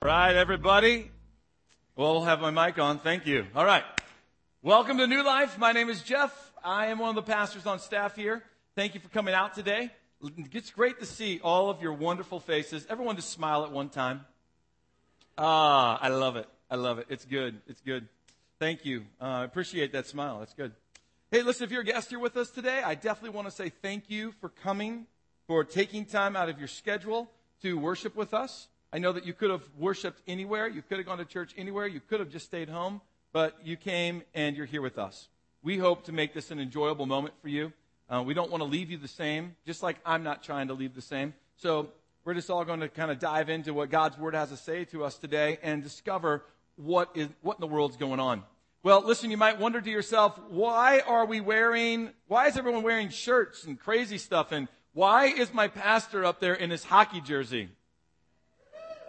All right, everybody. Well, we'll have my mic on. Thank you. All right. Welcome to New Life. My name is Jeff. I am one of the pastors on staff here. Thank you for coming out today. It's great to see all of your wonderful faces. Everyone just smile at one time. Ah, I love it. I love it. It's good. It's good. Thank you. Uh, I appreciate that smile. That's good. Hey, listen, if you're a guest here with us today, I definitely want to say thank you for coming, for taking time out of your schedule to worship with us. I know that you could have worshiped anywhere. You could have gone to church anywhere. You could have just stayed home, but you came and you're here with us. We hope to make this an enjoyable moment for you. Uh, we don't want to leave you the same, just like I'm not trying to leave the same. So we're just all going to kind of dive into what God's Word has to say to us today and discover what is what in the world's going on. Well, listen, you might wonder to yourself, why are we wearing, why is everyone wearing shirts and crazy stuff? And why is my pastor up there in his hockey jersey?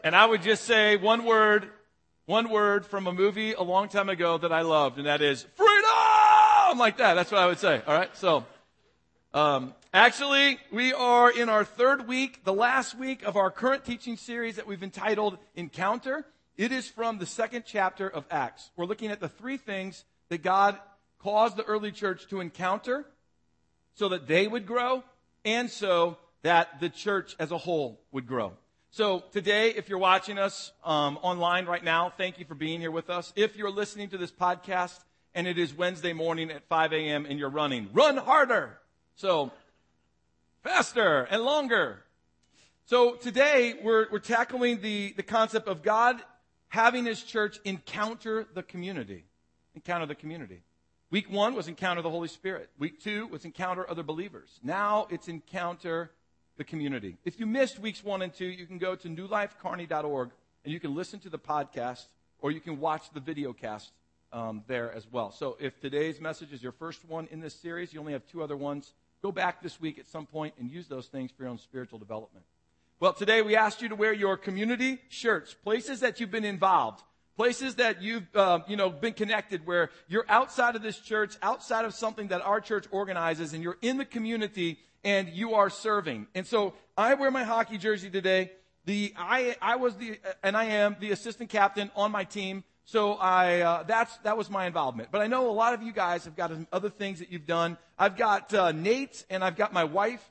And I would just say one word, one word from a movie a long time ago that I loved, and that is freedom! Like that. That's what I would say. All right. So, um, actually, we are in our third week, the last week of our current teaching series that we've entitled Encounter. It is from the second chapter of Acts. We're looking at the three things that God caused the early church to encounter so that they would grow and so that the church as a whole would grow. So today, if you're watching us um, online right now, thank you for being here with us. If you're listening to this podcast and it is Wednesday morning at 5 a.m. and you're running, run harder. So faster and longer. So today we're, we're tackling the, the concept of God having his church encounter the community. Encounter the community. Week one was encounter the Holy Spirit. Week two was encounter other believers. Now it's encounter the community. If you missed weeks one and two, you can go to newlifekearney.org and you can listen to the podcast or you can watch the video cast um, there as well. So if today's message is your first one in this series, you only have two other ones. Go back this week at some point and use those things for your own spiritual development. Well, today we asked you to wear your community shirts, places that you've been involved, places that you've uh, you know been connected, where you're outside of this church, outside of something that our church organizes, and you're in the community and you are serving. And so I wear my hockey jersey today. The I I was the and I am the assistant captain on my team. So I uh, that's that was my involvement. But I know a lot of you guys have got other things that you've done. I've got uh, Nate and I've got my wife.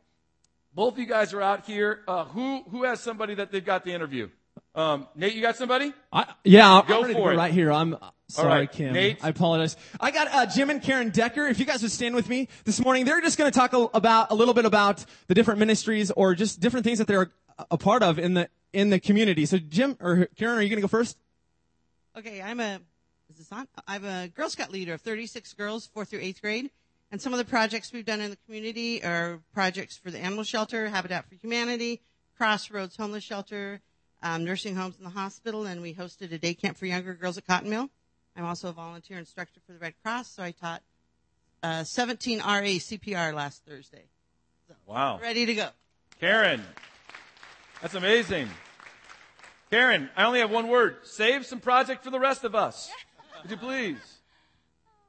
Both of you guys are out here. Uh, who who has somebody that they've got the interview? Um, Nate, you got somebody? I, yeah, Go I'm ready to go it. right here. I'm sorry, right, Kim. Nate? I apologize. I got uh, Jim and Karen Decker. If you guys would stand with me this morning, they're just going to talk a, about a little bit about the different ministries or just different things that they're a- a part of in the in the community. So, Jim or Karen, are you going to go first? Okay, I'm a is this on? I'm a Girl Scout leader of 36 girls, fourth through eighth grade, and some of the projects we've done in the community are projects for the animal shelter, Habitat for Humanity, Crossroads Homeless Shelter, um, nursing homes in the hospital, and we hosted a day camp for younger girls at Cotton Mill. I'm also a volunteer instructor for the Red Cross, so I taught uh, 17 RA CPR last Thursday. Wow. Ready to go. Karen. That's amazing. Karen, I only have one word. Save some project for the rest of us. Would you please?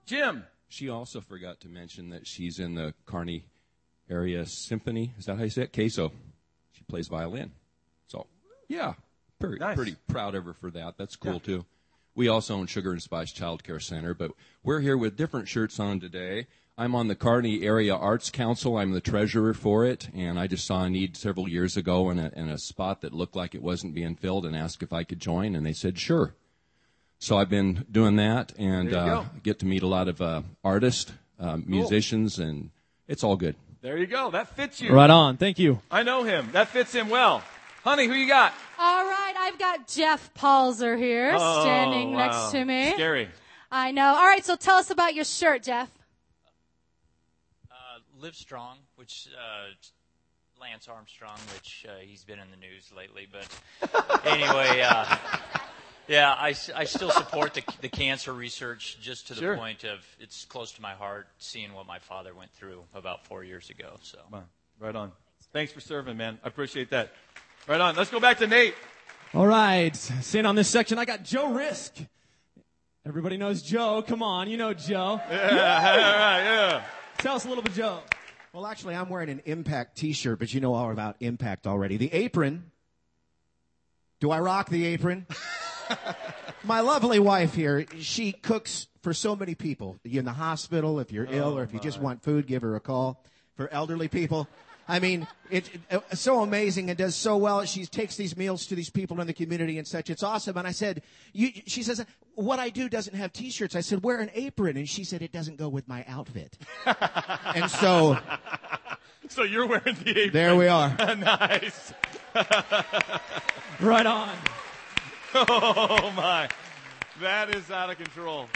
Jim. She also forgot to mention that she's in the Kearney Area Symphony. Is that how you say it? Queso. She plays violin. So, yeah, pretty, Nice. pretty proud of her for that. That's cool Yeah. too. We also own Sugar and Spice Child Care Center, but we're here with different shirts on today. I'm on the Kearney Area Arts Council. I'm the treasurer for it, and I just saw a need several years ago in a, in a spot that looked like it wasn't being filled and asked if I could join, and they said sure. So I've been doing that and uh, get to meet a lot of uh, artists, uh, musicians, and it's all good. There you go. That fits you. Right on. Thank you. I know him. That fits him well. Honey, who you got? All right, I've got Jeff Palzer here standing Oh, wow. next to me. Scary. I know. All right, so tell us about your shirt, Jeff. uh, Live Strong, which uh, Lance Armstrong, which uh, he's been in the news lately. But anyway, uh, yeah, I still support the, the cancer research just to the Sure. point of it's close to my heart seeing what my father went through about four years ago. So. Come. Right on. Thanks for serving, man. I appreciate that. Right on. Let's go back to Nate. All right, sitting on this section, I got Joe Risk. Everybody knows Joe. Come on, you know Joe. Yeah, all right, yeah. Tell us a little bit, Joe. Well, actually, I'm wearing an Impact T-shirt, but you know all about Impact already. The apron Do I rock the apron? My lovely wife here, she cooks for so many people. You're in the hospital, if you're oh, ill, or if you just want food, give her a call. For elderly people, I mean, it's it, uh, so amazing and does so well. She takes these meals to these people in the community and such. It's awesome. And I said, you, she says, what I do doesn't have t-shirts. I said, wear an apron. And she said, it doesn't go with my outfit. and so So you're wearing the apron. there we are. nice. Right on. Oh my. That is out of control.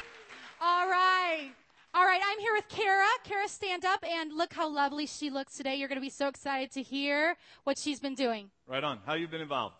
All right. All right, I'm here with Kara. Kara, stand up and look how lovely she looks today. You're going to be so excited to hear what she's been doing. Right on. How you been involved?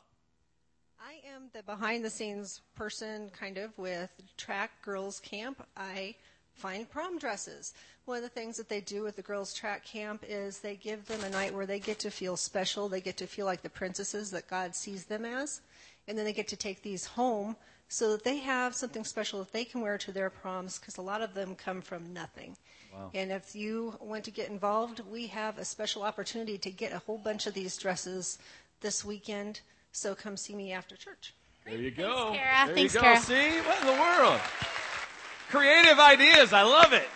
I am the behind the scenes person, kind of, with Track Girls Camp. I find prom dresses. One of the things that they do with the girls' track camp is they give them a night where they get to feel special. They get to feel like the princesses that God sees them as. And then they get to take these home so that they have something special that they can wear to their proms because a lot of them come from nothing. And if you want to get involved, we have a special opportunity to get a whole bunch of these dresses this weekend. So come see me after church. There you go. Thanks, Kara. There Thanks, you go. Kara. See? What in the world? Creative ideas. I love it.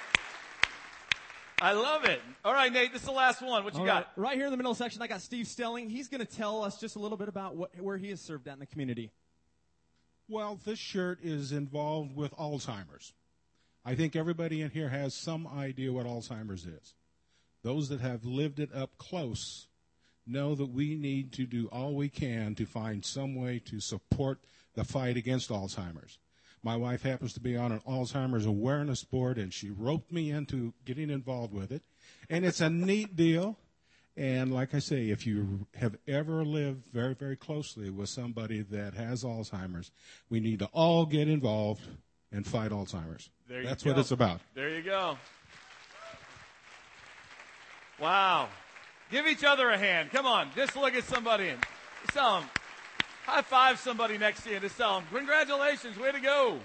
I love it. All right, Nate, this is the last one. What you All got? right. Right here in the middle section, I got Steve Stelling. He's going to tell us just a little bit about what, where he has served at in the community. Well, this shirt is involved with Alzheimer's. I think everybody in here has some idea what Alzheimer's is. Those that have lived it up close know that we need to do all we can to find some way to support the fight against Alzheimer's. My wife happens to be on an Alzheimer's awareness board, and she roped me into getting involved with it. And it's a neat deal. And like I say, if you have ever lived very, very closely with somebody that has Alzheimer's, we need to all get involved and fight Alzheimer's. There you That's what it's about. There you go. Wow. Give each other a hand. Come on. Just look at somebody and tell them. High five somebody next to you and just tell them, congratulations, way to go.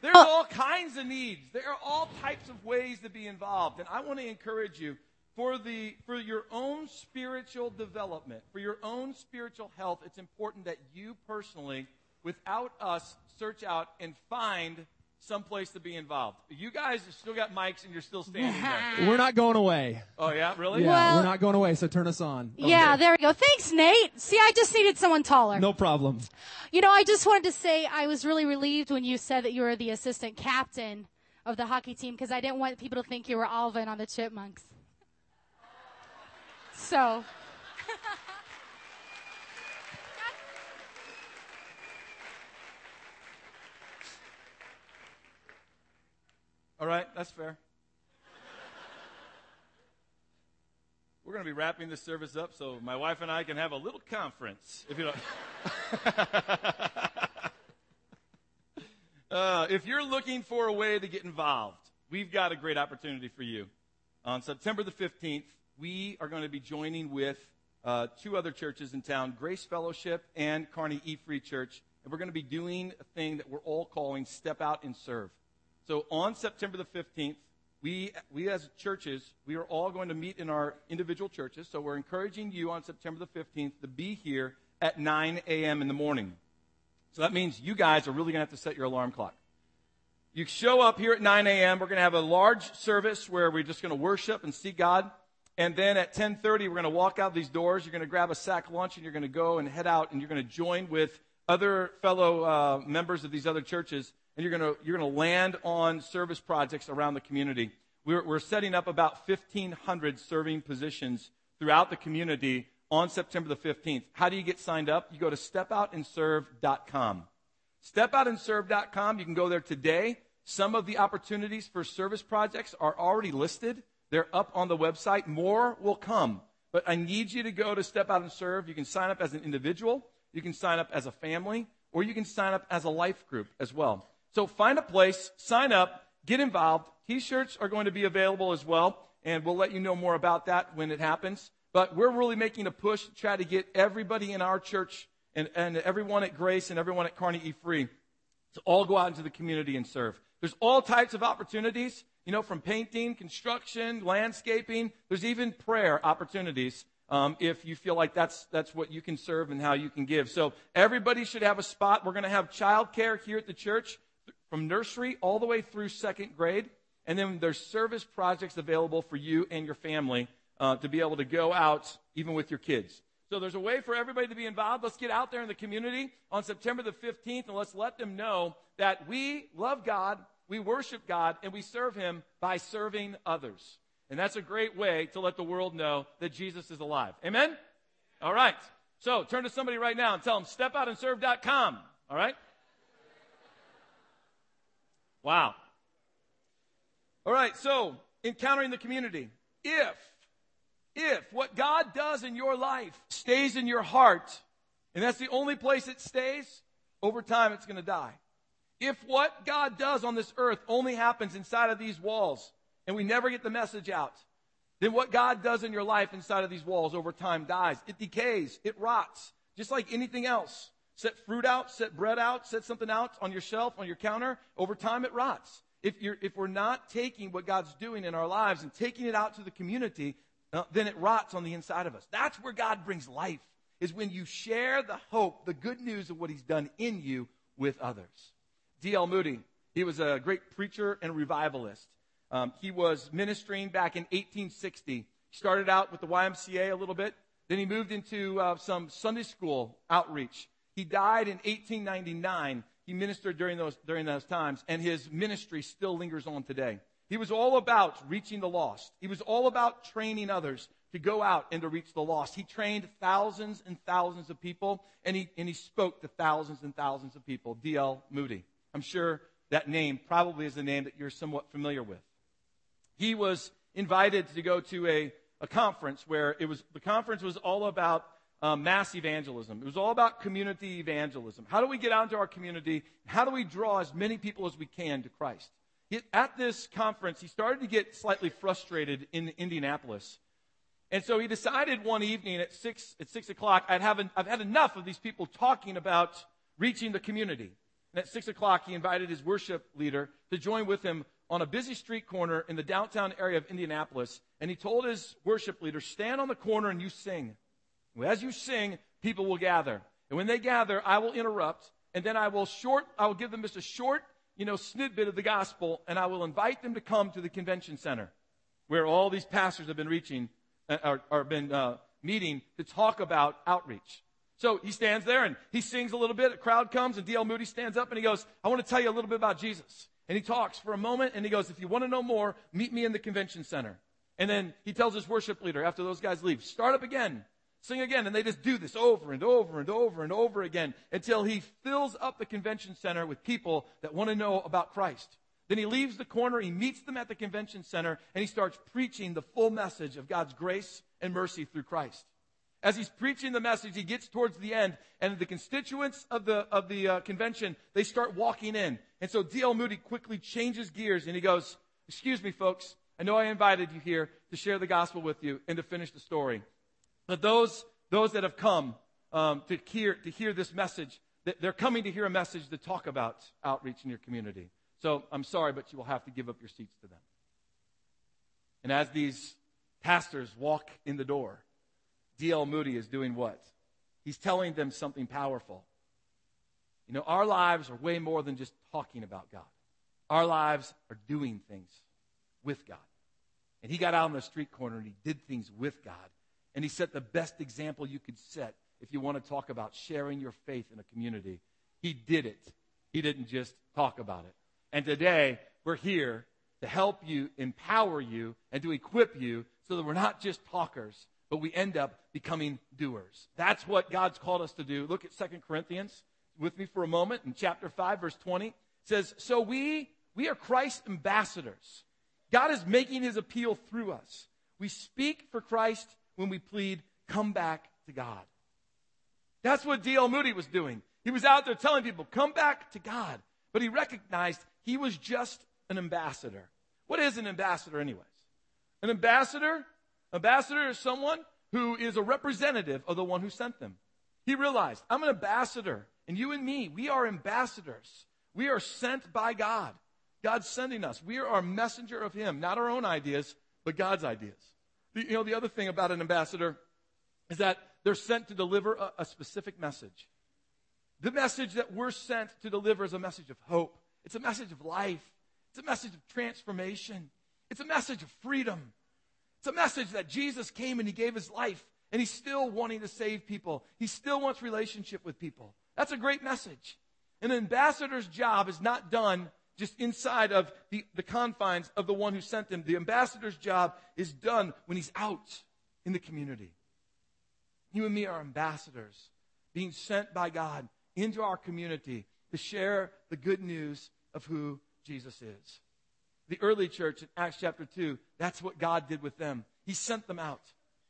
There's all kinds of needs. There are all types of ways to be involved. And I want to encourage you for the, for your own spiritual development, for your own spiritual health, it's important that you personally, without us, search out and find some place to be involved. You guys have still got mics and you're still standing there. We're not going away. Oh yeah, really? Yeah, Well- we're not going away, so turn us on. Yeah, there we go. Thanks, Nate. See, I just needed someone taller. No problem. You know, I just wanted to say I was really relieved when you said that you were the assistant captain of the hockey team because I didn't want people to think you were Alvin on the Chipmunks. So, All right, that's fair. We're going to be wrapping this service up so my wife and I can have a little conference. If you don't. uh, if you're looking for a way to get involved, we've got a great opportunity for you. On September the 15th, we are going to be joining with uh, two other churches in town, Grace Fellowship and Kearney E Free Church, and we're going to be doing a thing that we're all calling Step Out and Serve. So on September the 15th, we, we as churches, we are all going to meet in our individual churches. So we're encouraging you on September the 15th to be here at 9 a.m. in the morning. So that means you guys are really going to have to set your alarm clock. You show up here at 9 a.m. We're going to have a large service where we're just going to worship and see God. And then at 10:30, we're going to walk out these doors. You're going to grab a sack lunch and you're going to go and head out and you're going to join with other fellow uh, members of these other churches. And you're going to you're going to land on service projects around the community. We're, we're setting up about 1,500 serving positions throughout the community on September the 15th. How do you get signed up? You go to stepoutandserve.com. Stepoutandserve.com. You can go there today. Some of the opportunities for service projects are already listed. They're up on the website. More will come. But I need you to go to Step Out and Serve. You can sign up as an individual, you can sign up as a family, or you can sign up as a life group as well. So find a place, sign up, get involved. T-shirts are going to be available as well, and we'll let you know more about that when it happens. But we're really making a push to try to get everybody in our church and, and everyone at Grace and everyone at Kearney E Free to all go out into the community and serve. There's all types of opportunities, you know, from painting, construction, landscaping. There's even prayer opportunities um, if you feel like that's that's what you can serve and how you can give. So everybody should have a spot. We're going to have childcare here at the church from nursery all the way through second grade, and then there's service projects available for you and your family uh, to be able to go out even with your kids. So there's a way for everybody to be involved. Let's get out there in the community on September the 15th and let's let them know that we love God, we worship God, and we serve Him by serving others. And that's a great way to let the world know that Jesus is alive. Amen? All right. So turn to somebody right now and tell them, stepoutandserve.com. All right? Wow. All right. So encountering the community. If if what God does in your life stays in your heart, and that's the only place it stays, over time it's going to die. If what God does on this earth only happens inside of these walls, and we never get the message out, then what God does in your life inside of these walls over time dies. It decays. It rots. Just like anything else. Set fruit out, set bread out, set something out on your shelf, on your counter. Over time, it rots. If, if we're not taking what God's doing in our lives and taking it out to the community, uh, then it rots on the inside of us. That's where God brings life, is when you share the hope, the good news of what He's done in you with others. D.L. Moody, he was a great preacher and revivalist. Um, he was ministering back in 1860. He started out with the YMCA a little bit. Then he moved into uh, some Sunday school outreach. He died in 1899. He ministered during those, during those times, and his ministry still lingers on today. He was all about reaching the lost. He was all about training others to go out and to reach the lost. He trained thousands and thousands of people, and he, and he spoke to thousands and thousands of people. D.L. Moody. I'm sure that name probably is a name that you're somewhat familiar with. He was invited to go to a, a conference where it was, the conference was all about um, mass evangelism. It was all about community evangelism. How do we get out into our community? How do we draw as many people as we can to Christ? at this conference, he started to get slightly frustrated in Indianapolis. And so he decided one evening at six, at six o'clock, I'd have an, I've had enough of these people talking about reaching the community. And at six o'clock, he invited his worship leader to join with him on a busy street corner in the downtown area of Indianapolis. And he told his worship leader, stand on the corner and you sing. As you sing, people will gather. And when they gather, I will interrupt. And then I will short, I will give them just a short you know, snippet of the gospel, and I will invite them to come to the convention center where all these pastors have been reaching, uh, or, or been uh, meeting to talk about outreach. So he stands there and he sings a little bit. A crowd comes, and D.L. Moody stands up and he goes, I want to tell you a little bit about Jesus. And he talks for a moment and he goes, If you want to know more, meet me in the convention center. And then he tells his worship leader after those guys leave, Start up again. Sing again. And they just do this over and over and over and over again until he fills up the convention center with people that want to know about Christ. Then he leaves the corner, he meets them at the convention center, and he starts preaching the full message of God's grace and mercy through Christ. As he's preaching the message, he gets towards the end, and the constituents of the, of the uh, convention, they start walking in. And so D.L. Moody quickly changes gears, and he goes, Excuse me, folks. I know I invited you here to share the gospel with you and to finish the story. But those, those that have come um, to, hear, to hear this message, they're coming to hear a message to talk about outreach in your community. So I'm sorry, but you will have to give up your seats to them. And as these pastors walk in the door, D.L. Moody is doing what? He's telling them something powerful. You know, our lives are way more than just talking about God. Our lives are doing things with God. And he got out on the street corner and he did things with God. And he set the best example you could set if you want to talk about sharing your faith in a community. He did it. He didn't just talk about it. And today, we're here to help you, empower you, and to equip you so that we're not just talkers, but we end up becoming doers. That's what God's called us to do. Look at 2 Corinthians with me for a moment in chapter 5, verse 20. It says, So we, we are Christ's ambassadors. God is making his appeal through us. We speak for Christ when we plead, come back to God. That's what D.L. Moody was doing. He was out there telling people, come back to God. But he recognized he was just an ambassador. What is an ambassador, anyways? An ambassador, ambassador is someone who is a representative of the one who sent them. He realized, I'm an ambassador, and you and me, we are ambassadors. We are sent by God. God's sending us. We are a messenger of Him, not our own ideas, but God's ideas. The, you know, the other thing about an ambassador is that they're sent to deliver a, a specific message. The message that we're sent to deliver is a message of hope. It's a message of life. It's a message of transformation. It's a message of freedom. It's a message that Jesus came and he gave his life and he's still wanting to save people. He still wants relationship with people. That's a great message. An ambassador's job is not done just inside of the, the confines of the one who sent him. The ambassador's job is done when he's out in the community. You and me are ambassadors being sent by God into our community to share the good news of who Jesus is. The early church in Acts chapter 2, that's what God did with them. He sent them out.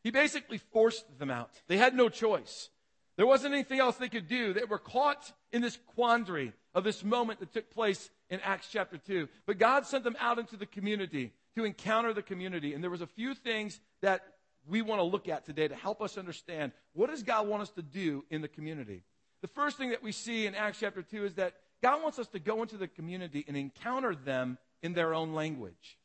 He basically forced them out. They had no choice. There wasn't anything else they could do. They were caught in this quandary of this moment that took place in Acts chapter 2. But God sent them out into the community to encounter the community. And there was a few things that we want to look at today to help us understand what does God want us to do in the community. The first thing that we see in Acts chapter 2 is that God wants us to go into the community and encounter them in their own language.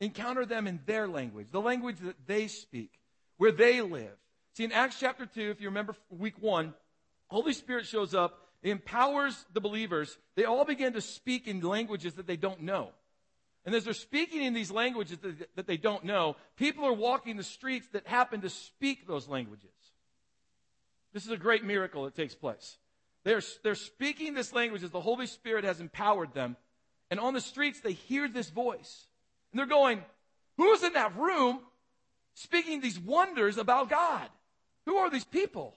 Encounter them in their language, the language that they speak, where they live. See, in Acts chapter 2, if you remember week 1, Holy Spirit shows up, empowers the believers. They all begin to speak in languages that they don't know. And as they're speaking in these languages that, they don't know, people are walking the streets that happen to speak those languages. This is a great miracle that takes place. They're, they're speaking this language as the Holy Spirit has empowered them. And on the streets, they hear this voice. And they're going, Who's in that room speaking these wonders about God? Who are these people?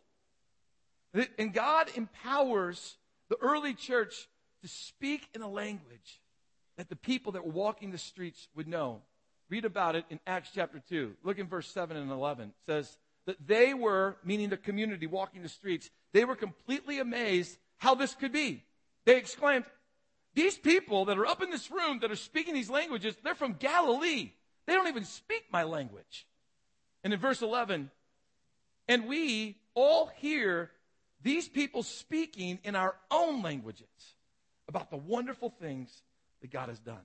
And God empowers the early church to speak in a language that the people that were walking the streets would know. Read about it in Acts chapter 2. Look in verse 7 and 11. It says that they were, meaning the community walking the streets, they were completely amazed how this could be. They exclaimed, These people that are up in this room that are speaking these languages, they're from Galilee. They don't even speak my language. And in verse 11, and we all hear these people speaking in our own languages about the wonderful things that God has done.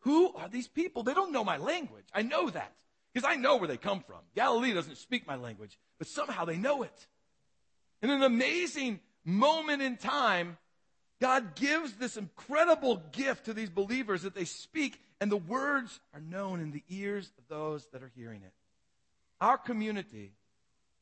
Who are these people? They don't know my language. I know that because I know where they come from. Galilee doesn't speak my language, but somehow they know it. In an amazing moment in time, God gives this incredible gift to these believers that they speak, and the words are known in the ears of those that are hearing it. Our community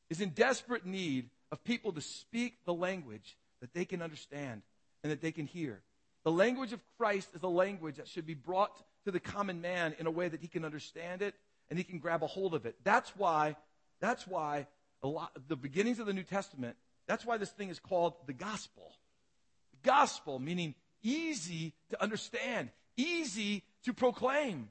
is in desperate need of people to speak the language that they can understand and that they can hear. The language of Christ is a language that should be brought to the common man in a way that he can understand it and he can grab a hold of it. That's why, that's why lot, the beginnings of the New Testament, that's why this thing is called the gospel. Gospel meaning easy to understand, easy to proclaim.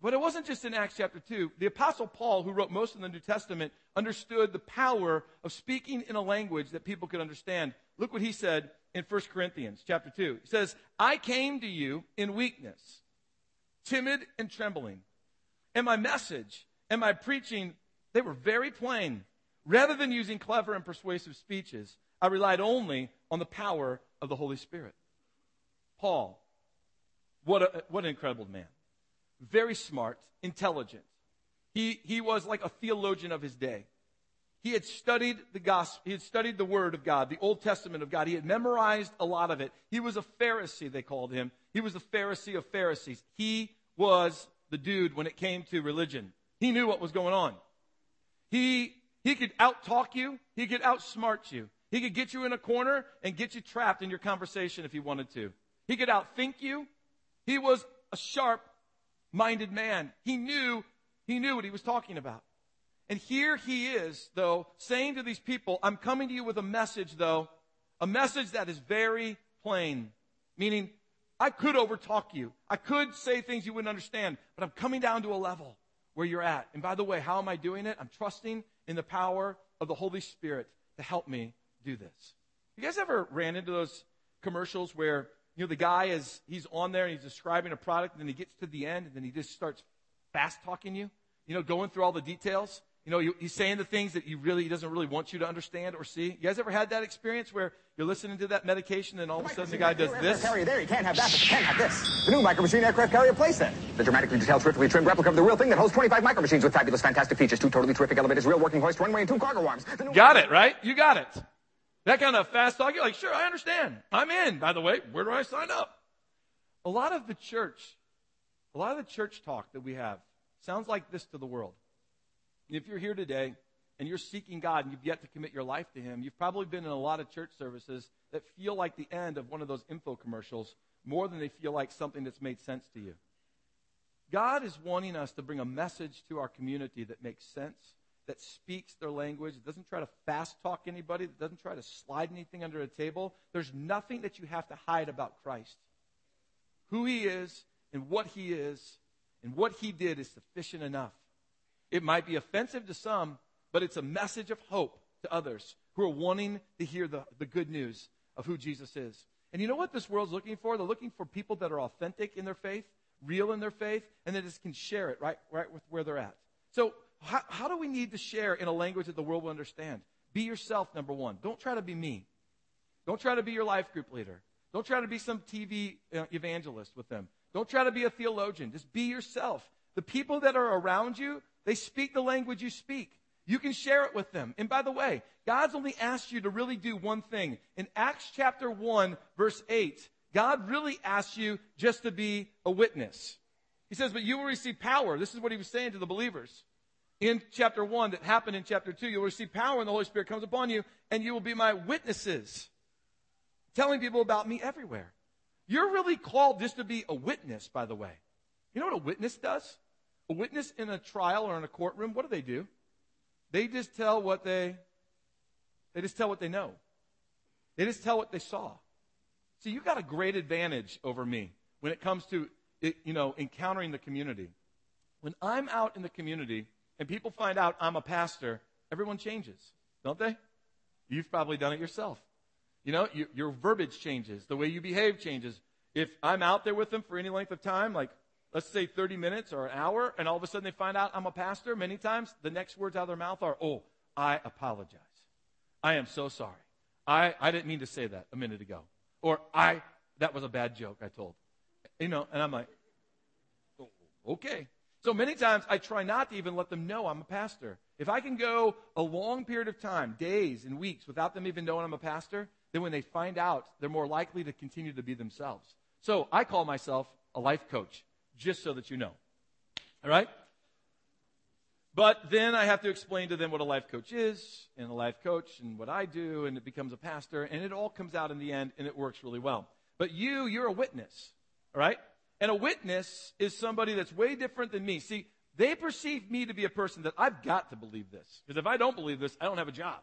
But it wasn't just in Acts chapter 2. The apostle Paul, who wrote most of the New Testament, understood the power of speaking in a language that people could understand. Look what he said in 1 Corinthians chapter 2. He says, I came to you in weakness, timid and trembling. And my message and my preaching, they were very plain. Rather than using clever and persuasive speeches, I relied only on the power of the Holy Spirit. Paul, what, a, what an incredible man very smart, intelligent. He, he was like a theologian of his day. He had studied the gospel, he had studied the word of God, the Old Testament of God. He had memorized a lot of it. He was a Pharisee, they called him. He was the Pharisee of Pharisees. He was the dude when it came to religion. He knew what was going on. He, he could outtalk you. He could outsmart you. He could get you in a corner and get you trapped in your conversation if he wanted to. He could outthink you. He was a sharp minded man. He knew, he knew what he was talking about. And here he is, though, saying to these people, I'm coming to you with a message, though, a message that is very plain. Meaning, I could overtalk you. I could say things you wouldn't understand, but I'm coming down to a level where you're at. And by the way, how am I doing it? I'm trusting in the power of the Holy Spirit to help me do this. You guys ever ran into those commercials where you know, the guy is, he's on there and he's describing a product and then he gets to the end and then he just starts fast talking you, you know, going through all the details. You know, you, he's saying the things that he really, he doesn't really want you to understand or see. You guys ever had that experience where you're listening to that medication and all of a sudden the guy does this? Carrier there, you can't have that, but you can have this. The new Micro Machine aircraft carrier playset. The dramatically detailed, terrifically trimmed replica of the real thing that holds 25 Micro Machines with fabulous, fantastic features. Two totally terrific elevators, real working hoist, runway, and two cargo arms. Got it, right? You got it. That kind of fast talk, you're like, sure, I understand. I'm in. By the way, where do I sign up? A lot of the church, a lot of the church talk that we have sounds like this to the world. If you're here today and you're seeking God and you've yet to commit your life to Him, you've probably been in a lot of church services that feel like the end of one of those info commercials more than they feel like something that's made sense to you. God is wanting us to bring a message to our community that makes sense, that speaks their language, that doesn't try to fast talk anybody, that doesn't try to slide anything under a table. There's nothing that you have to hide about Christ. Who He is and what He is and what He did is sufficient enough. It might be offensive to some, but it's a message of hope to others who are wanting to hear the, the good news of who Jesus is. And you know what this world's looking for? They're looking for people that are authentic in their faith, real in their faith, and that just can share it right, right with where they're at. So, how, how do we need to share in a language that the world will understand? Be yourself, number one. Don't try to be me. Don't try to be your life group leader. Don't try to be some TV uh, evangelist with them. Don't try to be a theologian. Just be yourself. The people that are around you, they speak the language you speak. You can share it with them. And by the way, God's only asked you to really do one thing. In Acts chapter 1, verse 8, God really asks you just to be a witness. He says, but you will receive power. This is what he was saying to the believers. In chapter 1 that happened in chapter 2, you'll receive power when the Holy Spirit comes upon you, and you will be my witnesses, telling people about me everywhere. You're really called just to be a witness, by the way. You know what a witness does? A witness in a trial or in a courtroom, what do they do? They just tell what they they just tell what they know. They just tell what they saw. See, you got a great advantage over me when it comes to you know encountering the community. When I'm out in the community and people find out I'm a pastor, everyone changes, don't they? You've probably done it yourself. You know, you, your verbiage changes, the way you behave changes. If I'm out there with them for any length of time, like let's say 30 minutes or an hour, and all of a sudden they find out I'm a pastor, many times the next words out of their mouth are, Oh, I apologize. I am so sorry. I, I didn't mean to say that a minute ago. Or I, that was a bad joke I told. You know, and I'm like, oh, okay. So many times I try not to even let them know I'm a pastor. If I can go a long period of time, days and weeks, without them even knowing I'm a pastor, then when they find out, they're more likely to continue to be themselves. So I call myself a life coach just so that you know. All right? But then I have to explain to them what a life coach is, and a life coach, and what I do, and it becomes a pastor, and it all comes out in the end, and it works really well. But you, you're a witness, all right? And a witness is somebody that's way different than me. See, they perceive me to be a person that I've got to believe this. Because if I don't believe this, I don't have a job.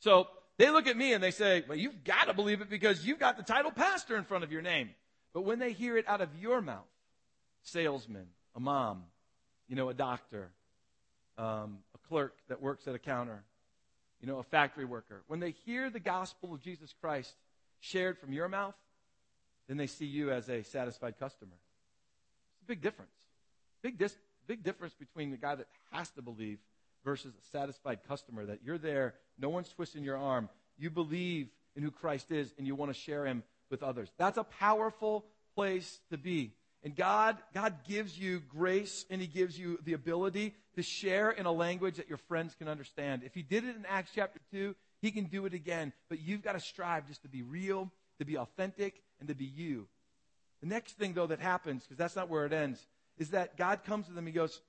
So they look at me and they say, well, you've got to believe it because you've got the title pastor in front of your name. But when they hear it out of your mouth, salesman, a mom, you know, a doctor, um, a clerk that works at a counter, you know, a factory worker. When they hear the gospel of Jesus Christ shared from your mouth, then they see you as a satisfied customer. It's a big difference. Big, dis- big difference between the guy that has to believe versus a satisfied customer that you're there, no one's twisting your arm. You believe in who Christ is and you want to share him with others. That's a powerful place to be. And God, God gives you grace and He gives you the ability to share in a language that your friends can understand. If He did it in Acts chapter 2, He can do it again. But you've got to strive just to be real, to be authentic, and to be you. The next thing, though, that happens, because that's not where it ends, is that God comes to them. He goes,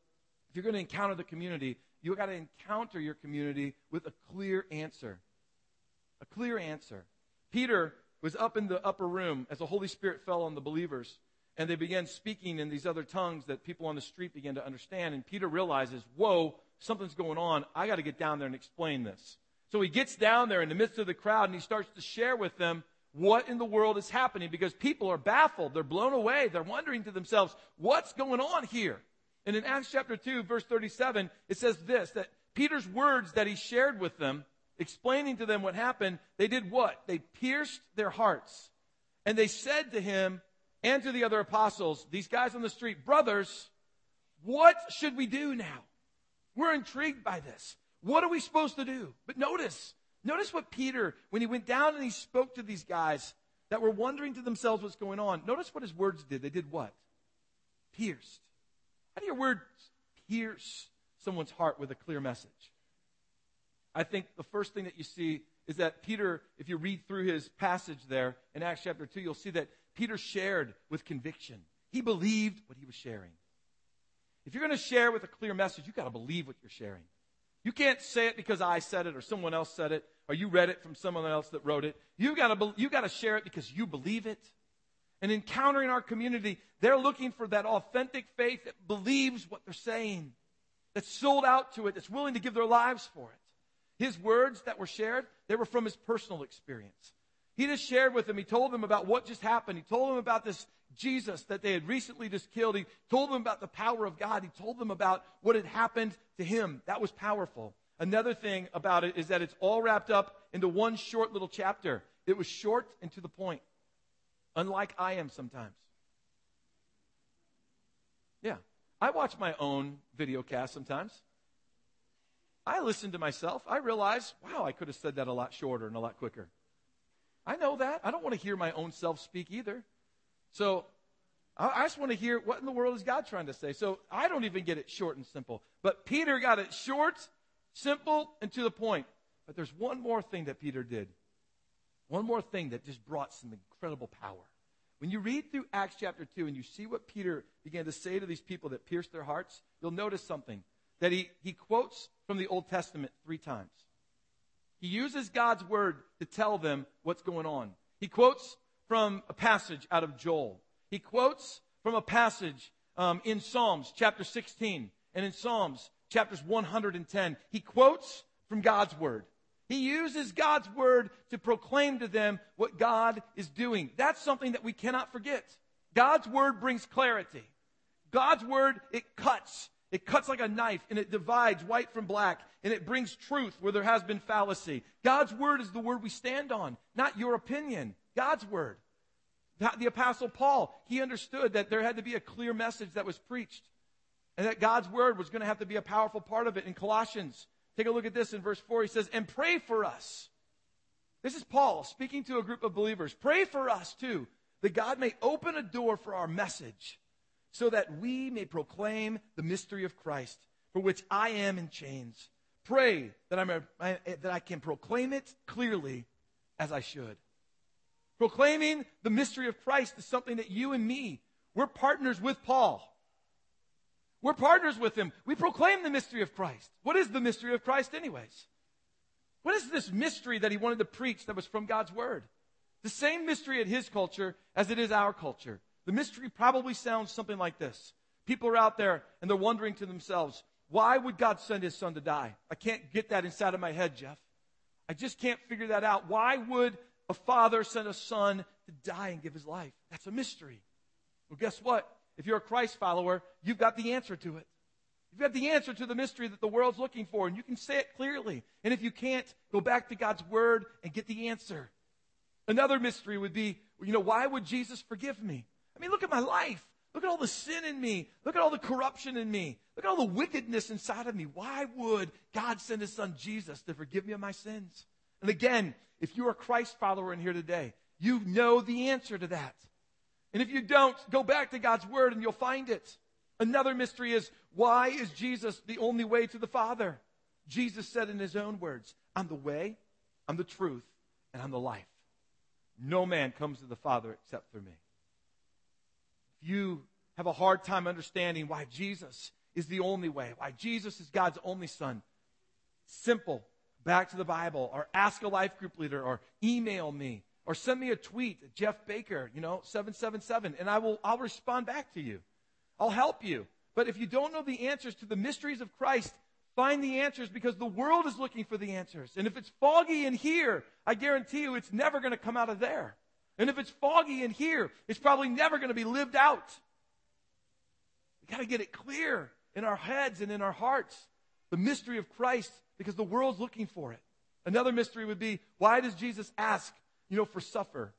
if you're going to encounter the community, you've got to encounter your community with a clear answer. A clear answer. Peter was up in the upper room as the Holy Spirit fell on the believers and they began speaking in these other tongues that people on the street began to understand. And Peter realizes, whoa, something's going on. I got to get down there and explain this. So he gets down there in the midst of the crowd and he starts to share with them what in the world is happening because people are baffled. They're blown away. They're wondering to themselves, what's going on here? And in Acts chapter 2, verse 37, it says this that Peter's words that he shared with them, explaining to them what happened, they did what? They pierced their hearts. And they said to him, and to the other apostles, these guys on the street, brothers, what should we do now? We're intrigued by this. What are we supposed to do? But notice, notice what Peter, when he went down and he spoke to these guys that were wondering to themselves what's going on, notice what his words did. They did what? Pierced. How do your words pierce someone's heart with a clear message? I think the first thing that you see is that Peter, if you read through his passage there in Acts chapter 2, you'll see that Peter shared with conviction. He believed what he was sharing. If you're going to share with a clear message, you've got to believe what you're sharing. You can't say it because I said it or someone else said it or you read it from someone else that wrote it. You've got to, you got to share it because you believe it. And encountering our community, they're looking for that authentic faith that believes what they're saying, that's sold out to it, that's willing to give their lives for it. His words that were shared, they were from his personal experience. He just shared with them, he told them about what just happened. He told them about this Jesus that they had recently just killed. He told them about the power of God. He told them about what had happened to him. That was powerful. Another thing about it is that it's all wrapped up into one short little chapter. It was short and to the point, unlike I am sometimes. Yeah. I watch my own video cast sometimes. I listen to myself. I realize, wow, I could have said that a lot shorter and a lot quicker. I know that. I don't want to hear my own self speak either. So I just want to hear what in the world is God trying to say. So I don't even get it short and simple. But Peter got it short, simple, and to the point. But there's one more thing that Peter did. One more thing that just brought some incredible power. When you read through Acts chapter 2 and you see what Peter began to say to these people that pierced their hearts, you'll notice something. That he, he quotes from the Old Testament three times. He uses God's word to tell them what's going on. He quotes from a passage out of Joel. He quotes from a passage um, in Psalms chapter 16 and in Psalms chapters 110. He quotes from God's word. He uses God's word to proclaim to them what God is doing. That's something that we cannot forget. God's word brings clarity. God's word, it cuts. It cuts like a knife and it divides white from black and it brings truth where there has been fallacy. God's word is the word we stand on, not your opinion. God's word. The apostle Paul, he understood that there had to be a clear message that was preached and that God's word was going to have to be a powerful part of it. In Colossians, take a look at this in verse 4. He says, and pray for us. This is Paul speaking to a group of believers. Pray for us too, that God may open a door for our message so that we may proclaim the mystery of Christ, for which I am in chains. Pray that, I'm a, I, that I can proclaim it clearly as I should. Proclaiming the mystery of Christ is something that you and me, we're partners with Paul. We're partners with him. We proclaim the mystery of Christ. What is the mystery of Christ, anyways? What is this mystery that he wanted to preach that was from God's word? The same mystery at his culture as it is our culture. The mystery probably sounds something like this. People are out there and they're wondering to themselves, why would God send his son to die? I can't get that inside of my head, Jeff. I just can't figure that out. Why would a father send a son to die and give his life? That's a mystery. Well, guess what? If you're a Christ follower, you've got the answer to it. You've got the answer to the mystery that the world's looking for, and you can say it clearly. And if you can't, go back to God's word and get the answer. Another mystery would be, you know, why would Jesus forgive me? I mean, look at my life. Look at all the sin in me. Look at all the corruption in me. Look at all the wickedness inside of me. Why would God send his son Jesus to forgive me of my sins? And again, if you're a Christ follower in here today, you know the answer to that. And if you don't, go back to God's word and you'll find it. Another mystery is why is Jesus the only way to the Father? Jesus said in his own words, I'm the way, I'm the truth, and I'm the life. No man comes to the Father except through me If you have a hard time understanding why Jesus is the only way, why Jesus is God's only son, simple. Back to the Bible, or ask a life group leader, or email me, or send me a tweet, Jeff Baker, you know, 777, and I will, I'll respond back to you. I'll help you. But if you don't know the answers to the mysteries of Christ, find the answers because the world is looking for the answers. And if it's foggy in here, I guarantee you it's never going to come out of there. And if it's foggy in here, it's probably never going to be lived out. We got to get it clear in our heads and in our hearts. The mystery of Christ, because the world's looking for it. Another mystery would be why does Jesus ask, you know, for suffer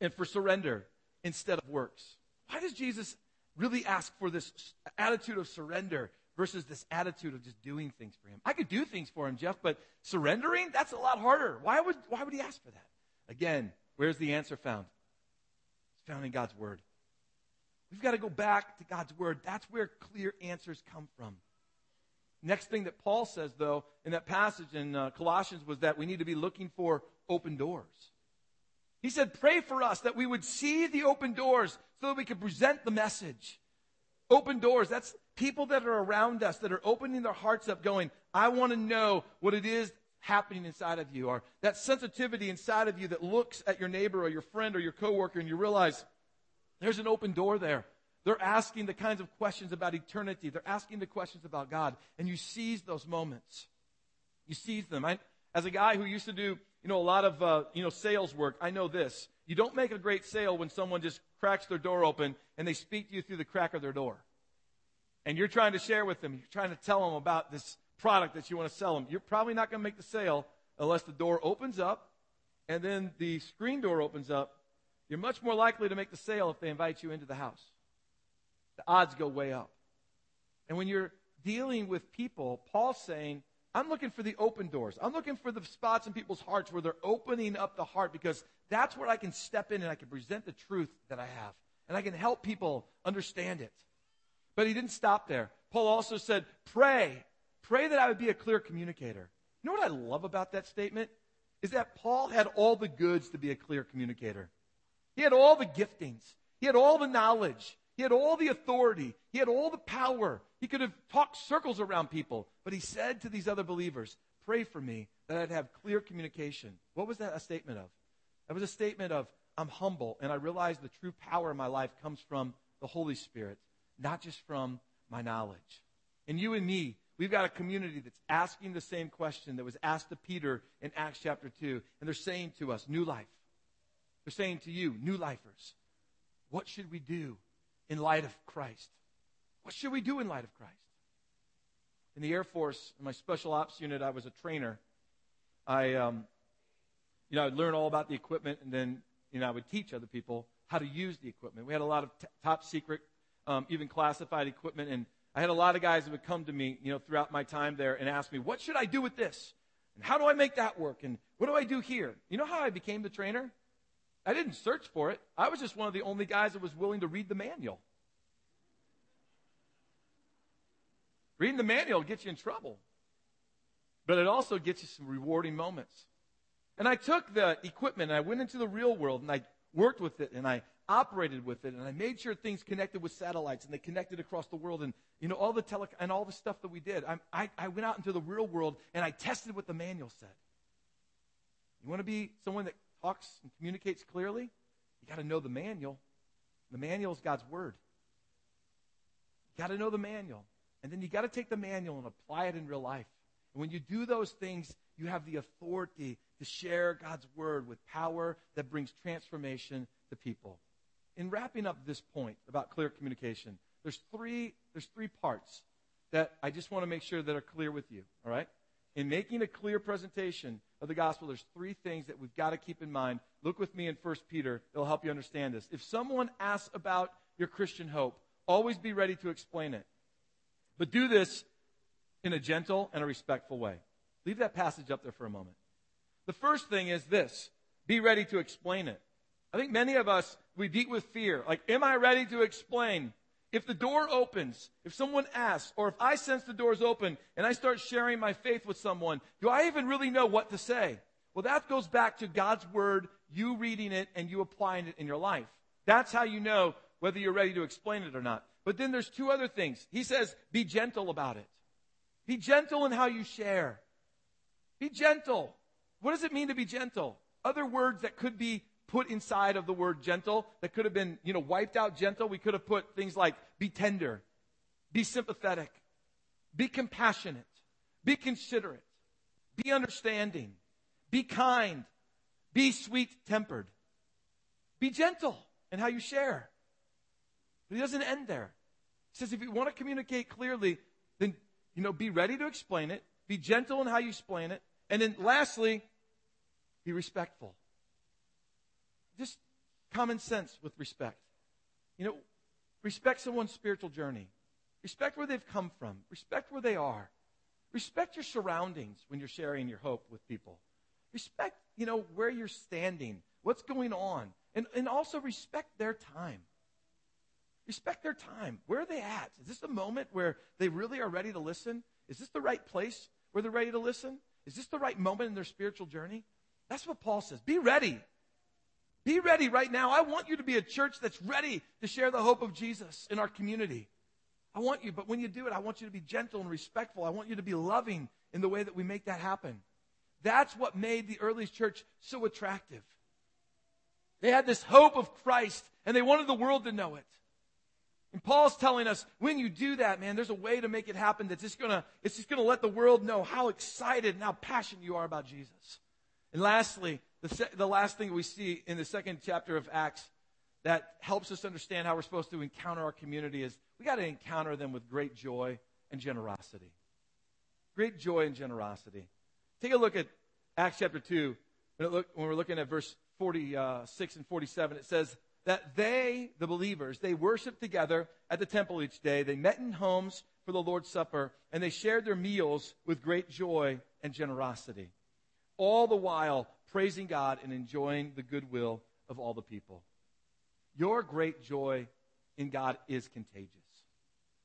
and for surrender instead of works? Why does Jesus really ask for this attitude of surrender versus this attitude of just doing things for him. I could do things for him, Jeff, but surrendering, that's a lot harder. Why would, why would he ask for that? Again, where's the answer found? It's found in God's Word. We've got to go back to God's Word. That's where clear answers come from. Next thing that Paul says, though, in that passage in uh, Colossians was that we need to be looking for open doors. He said, Pray for us that we would see the open doors so that we could present the message. Open doors, that's people that are around us that are opening their hearts up, going, I want to know what it is happening inside of you, or that sensitivity inside of you that looks at your neighbor or your friend or your coworker and you realize there's an open door there. They're asking the kinds of questions about eternity. They're asking the questions about God. And you seize those moments. You seize them. I, as a guy who used to do, you know, a lot of, uh, you know, sales work, I know this. You don't make a great sale when someone just cracks their door open and they speak to you through the crack of their door. And you're trying to share with them, you're trying to tell them about this product that you want to sell them. You're probably not going to make the sale unless the door opens up and then the screen door opens up. You're much more likely to make the sale if they invite you into the house. The odds go way up. And when you're dealing with people, Paul's saying, I'm looking for the open doors. I'm looking for the spots in people's hearts where they're opening up the heart because that's where I can step in and I can present the truth that I have. And I can help people understand it. But he didn't stop there. Paul also said, pray Pray that I would be a clear communicator. You know what I love about that statement? Is that Paul had all the goods to be a clear communicator. He had all the giftings. He had all the knowledge. He had all the authority. He had all the power. He could have talked circles around people. But he said to these other believers, pray for me that I'd have clear communication. What was that a statement of? That was a statement of, I'm humble and I realize the true power in my life comes from the Holy Spirit, not just from my knowledge. And you and me, We've got a community that's asking the same question that was asked to Peter in Acts chapter 2. And they're saying to us, new life. They're saying to you, new lifers, what should we do in light of Christ? What should we do in light of Christ? In the Air Force, in my special ops unit, I was a trainer. I, um, you know, I'd learn all about the equipment and then, you know, I would teach other people how to use the equipment. We had a lot of t- top secret, um, even classified equipment, and I had a lot of guys that would come to me, you know, throughout my time there and ask me, what should I do with this? And how do I make that work? And what do I do here? You know how I became the trainer? I didn't search for it. I was just one of the only guys that was willing to read the manual. Reading the manual gets you in trouble, but it also gets you some rewarding moments. And I took the equipment and I went into the real world and I worked with it and I operated with it, and I made sure things connected with satellites, and they connected across the world, and you know all the tele and all the stuff that we did. I, I, I went out into the real world and I tested what the manual said. You want to be someone that talks and communicates clearly? You got to know the manual. The manual is God's word. You got to know the manual, and then you got to take the manual and apply it in real life. And when you do those things, you have the authority to share God's word with power that brings transformation to people in wrapping up this point about clear communication, there's three, there's three parts that I just want to make sure that are clear with you, all right? In making a clear presentation of the gospel, there's three things that we've got to keep in mind. Look with me in 1 Peter. It'll help you understand this. If someone asks about your Christian hope, always be ready to explain it. But do this in a gentle and a respectful way. Leave that passage up there for a moment. The first thing is this be ready to explain it. I think many of us, we beat with fear. Like, am I ready to explain? If the door opens, if someone asks, or if I sense the door's open and I start sharing my faith with someone, do I even really know what to say? Well, that goes back to God's word, you reading it and you applying it in your life. That's how you know whether you're ready to explain it or not. But then there's two other things. He says, be gentle about it. Be gentle in how you share. Be gentle. What does it mean to be gentle? Other words that could be put inside of the word gentle that could have been, you know, wiped out gentle. We could have put things like be tender, be sympathetic, be compassionate, be considerate, be understanding, be kind, be sweet tempered, be gentle in how you share. But he doesn't end there. He says if you want to communicate clearly, then, you know, be ready to explain it, be gentle in how you explain it, and then lastly, be respectful just common sense with respect. You know, respect someone's spiritual journey. Respect where they've come from. Respect where they are. Respect your surroundings when you're sharing your hope with people. Respect, you know, where you're standing, what's going on, and, and also respect their time. Respect their time. Where are they at? Is this the moment where they really are ready to listen? Is this the right place where they're ready to listen? Is this the right moment in their spiritual journey? That's what Paul says. Be ready. Be ready right now. I want you to be a church that's ready to share the hope of Jesus in our community. I want you, but when you do it, I want you to be gentle and respectful. I want you to be loving in the way that we make that happen. That's what made the early church so attractive. They had this hope of Christ and they wanted the world to know it. And Paul's telling us when you do that, man, there's a way to make it happen that's just gonna, it's just gonna let the world know how excited and how passionate you are about Jesus. And lastly, the, se- the last thing we see in the second chapter of Acts that helps us understand how we're supposed to encounter our community is we got to encounter them with great joy and generosity. Great joy and generosity. Take a look at Acts chapter 2. When, we're looking at verse 46 uh, and 47, it says, that they, the believers, they worshiped together at the temple each day. They met in homes for the Lord's Supper, and they shared their meals with great joy and generosity. All the while praising God and enjoying the goodwill of all the people. Your great joy in God is contagious.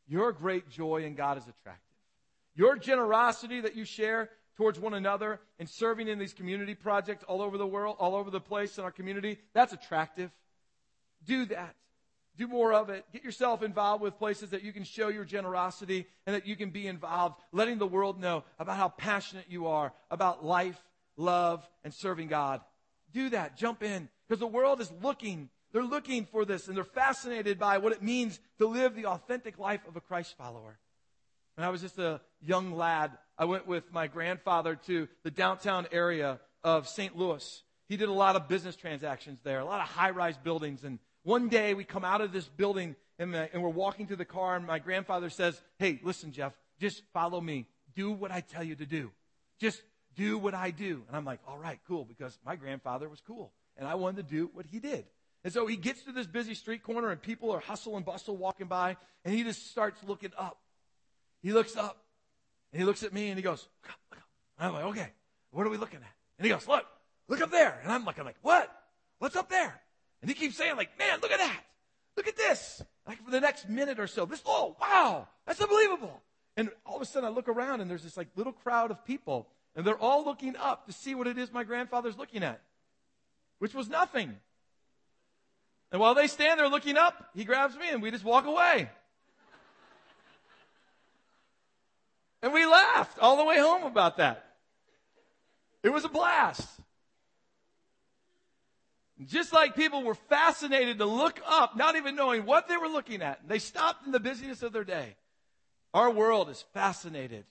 Your great joy in God is attractive. Your generosity that you share towards one another and serving in these community projects all over the world, all over the place in our community, that's attractive. Do that. Do more of it. Get yourself involved with places that you can show your generosity and that you can be involved, letting the world know about how passionate you are about life, love, and serving God. Do that. Jump in. Because the world is looking. They're looking for this and they're fascinated by what it means to live the authentic life of a Christ follower. When I was just a young lad, I went with my grandfather to the downtown area of St. Louis. He did a lot of business transactions there, a lot of high rise buildings and one day we come out of this building and, the, and we're walking to the car, and my grandfather says, Hey, listen, Jeff, just follow me. Do what I tell you to do. Just do what I do. And I'm like, All right, cool, because my grandfather was cool, and I wanted to do what he did. And so he gets to this busy street corner, and people are hustle and bustle walking by, and he just starts looking up. He looks up, and he looks at me, and he goes, look up, look up. And I'm like, Okay, what are we looking at? And he goes, Look, look up there. And I'm looking like, What? What's up there? And he keeps saying, like, man, look at that. Look at this. Like for the next minute or so, this, oh, wow, that's unbelievable. And all of a sudden I look around and there's this like little crowd of people and they're all looking up to see what it is my grandfather's looking at, which was nothing. And while they stand there looking up, he grabs me and we just walk away. And we laughed all the way home about that. It was a blast. Just like people were fascinated to look up, not even knowing what they were looking at. They stopped in the busyness of their day. Our world is fascinated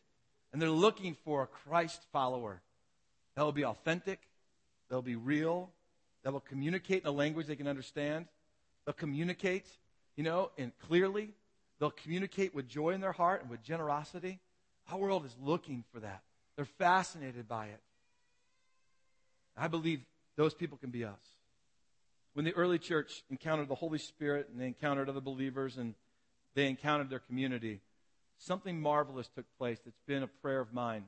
and they're looking for a Christ follower that will be authentic, that will be real, that will communicate in a language they can understand. They'll communicate, you know, and clearly. They'll communicate with joy in their heart and with generosity. Our world is looking for that. They're fascinated by it. I believe those people can be us. When the early church encountered the Holy Spirit and they encountered other believers and they encountered their community, something marvelous took place that's been a prayer of mine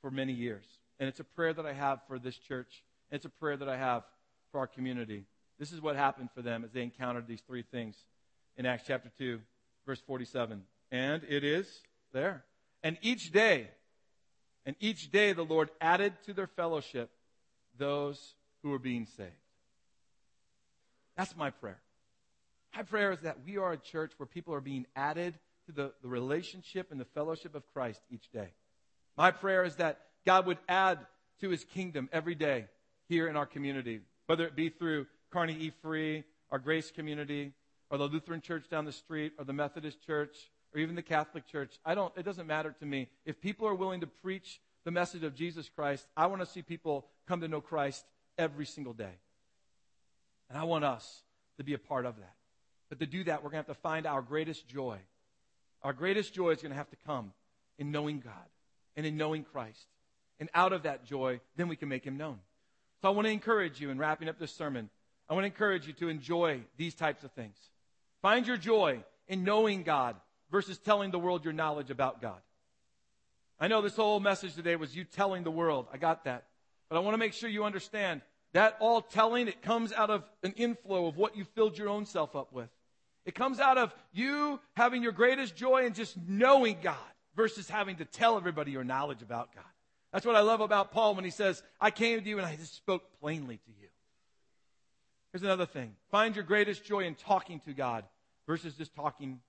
for many years. And it's a prayer that I have for this church. It's a prayer that I have for our community. This is what happened for them as they encountered these three things in Acts chapter 2, verse 47. And it is there. And each day, and each day the Lord added to their fellowship those who were being saved. That's my prayer. My prayer is that we are a church where people are being added to the, the relationship and the fellowship of Christ each day. My prayer is that God would add to his kingdom every day here in our community, whether it be through Kearney E Free, our Grace community, or the Lutheran church down the street, or the Methodist church, or even the Catholic church. I don't, it doesn't matter to me. If people are willing to preach the message of Jesus Christ, I want to see people come to know Christ every single day. And I want us to be a part of that. But to do that, we're going to have to find our greatest joy. Our greatest joy is going to have to come in knowing God and in knowing Christ. And out of that joy, then we can make him known. So I want to encourage you in wrapping up this sermon. I want to encourage you to enjoy these types of things. Find your joy in knowing God, versus telling the world your knowledge about God. I know this whole message today was you telling the world. I got that. But I want to make sure you understand that all telling, it comes out of an inflow of what you filled your own self up with. It comes out of you having your greatest joy in just knowing God versus having to tell everybody your knowledge about God. That's what I love about Paul when he says, I came to you and I just spoke plainly to you. Here's another thing. Find your greatest joy in talking to God versus just talking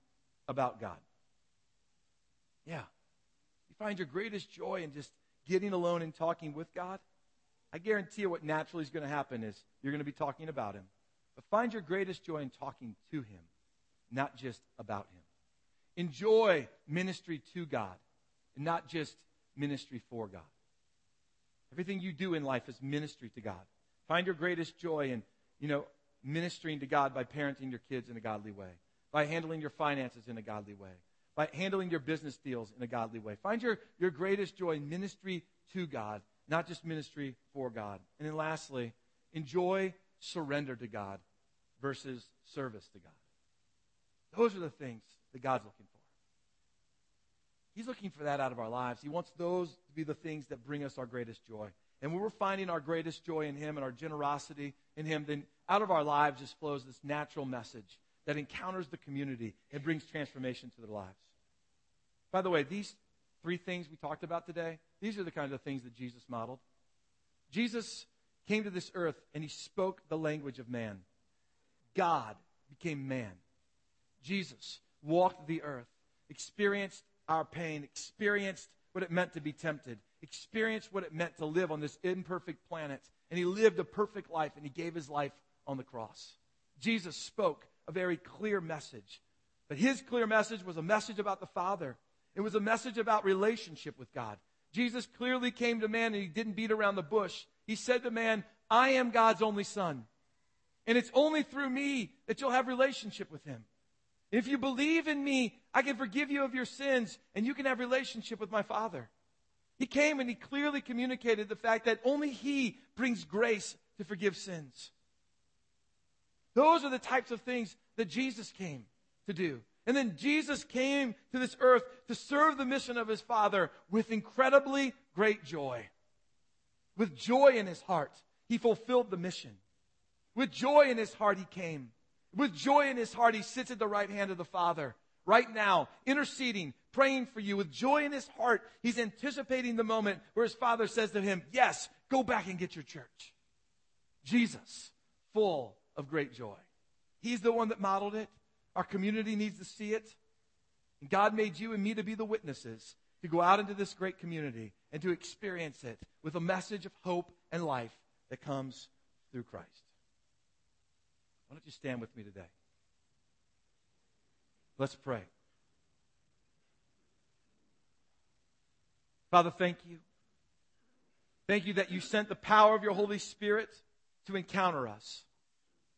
about God. Yeah. You find your greatest joy in just getting alone and talking with God. I guarantee you what naturally is going to happen is you're going to be talking about Him. But find your greatest joy in talking to Him, not just about Him. Enjoy ministry to God, and not just ministry for God. Everything you do in life is ministry to God. Find your greatest joy in, you know, ministering to God by parenting your kids in a godly way, by handling your finances in a godly way, by handling your business deals in a godly way. Find your, your greatest joy in ministry to God, not just ministry for God. And then lastly, enjoy surrender to God versus service to God. Those are the things that God's looking for. He's looking for that out of our lives. He wants those to be the things that bring us our greatest joy. And when we're finding our greatest joy in Him and our generosity in Him, then out of our lives just flows this natural message that encounters the community and brings transformation to their lives. By the way, these three things we talked about today, these are the kind of things that Jesus modeled. Jesus came to this earth and he spoke the language of man. God became man. Jesus walked the earth, experienced our pain, experienced what it meant to be tempted, experienced what it meant to live on this imperfect planet, and he lived a perfect life and he gave his life on the cross. Jesus spoke a very clear message. But his clear message was a message about the Father. It was a message about relationship with God. Jesus clearly came to man and he didn't beat around the bush. He said to man, I am God's only son. And it's only through me that you'll have relationship with him. If you believe in me, I can forgive you of your sins and you can have relationship with my Father. He came and he clearly communicated the fact that only he brings grace to forgive sins. Those are the types of things that Jesus came to do. And then Jesus came to this earth to serve the mission of his Father with incredibly great joy. With joy in his heart, he fulfilled the mission. With joy in his heart, he came. With joy in his heart, he sits at the right hand of the Father right now, interceding, praying for you. With joy in his heart, he's anticipating the moment where his Father says to him, Yes, go back and get your church. Jesus, full of great joy. He's the one that modeled it. Our community needs to see it. And God made you and me to be the witnesses to go out into this great community and to experience it with a message of hope and life that comes through Christ. Why don't you stand with me today? Let's pray. Father, thank you. Thank you that you sent the power of your Holy Spirit to encounter us,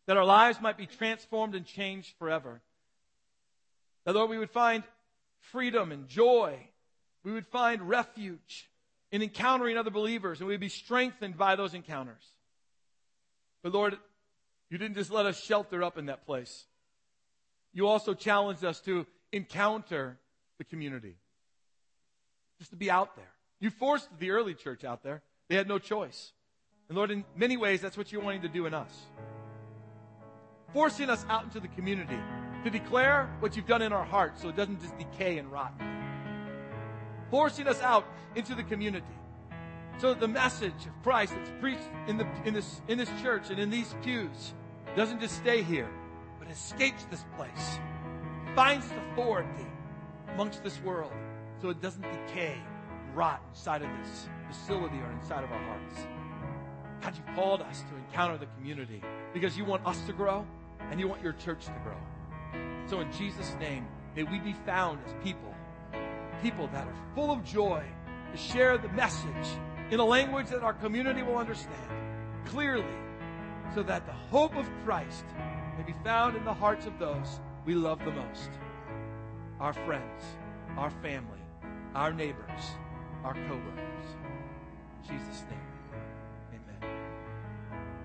that our lives might be transformed and changed forever. That, Lord, we would find freedom and joy. We would find refuge in encountering other believers, and we'd be strengthened by those encounters. But, Lord, you didn't just let us shelter up in that place. You also challenged us to encounter the community, just to be out there. You forced the early church out there. They had no choice. And Lord, in many ways, that's what you're wanting to do in us. Forcing us out into the community to declare what you've done in our hearts so it doesn't just decay and rot. Forcing us out into the community so that the message of Christ that's preached in, the, in, this, in this church and in these pews doesn't just stay here, but escapes this place, finds authority amongst this world so it doesn't decay rot inside of this facility or inside of our hearts. God, you called us to encounter the community because you want us to grow and you want your church to grow. So in Jesus' name, may we be found as people, people that are full of joy to share the message in a language that our community will understand clearly so that the hope of Christ may be found in the hearts of those we love the most our friends, our family, our neighbors, our co workers. Jesus' name.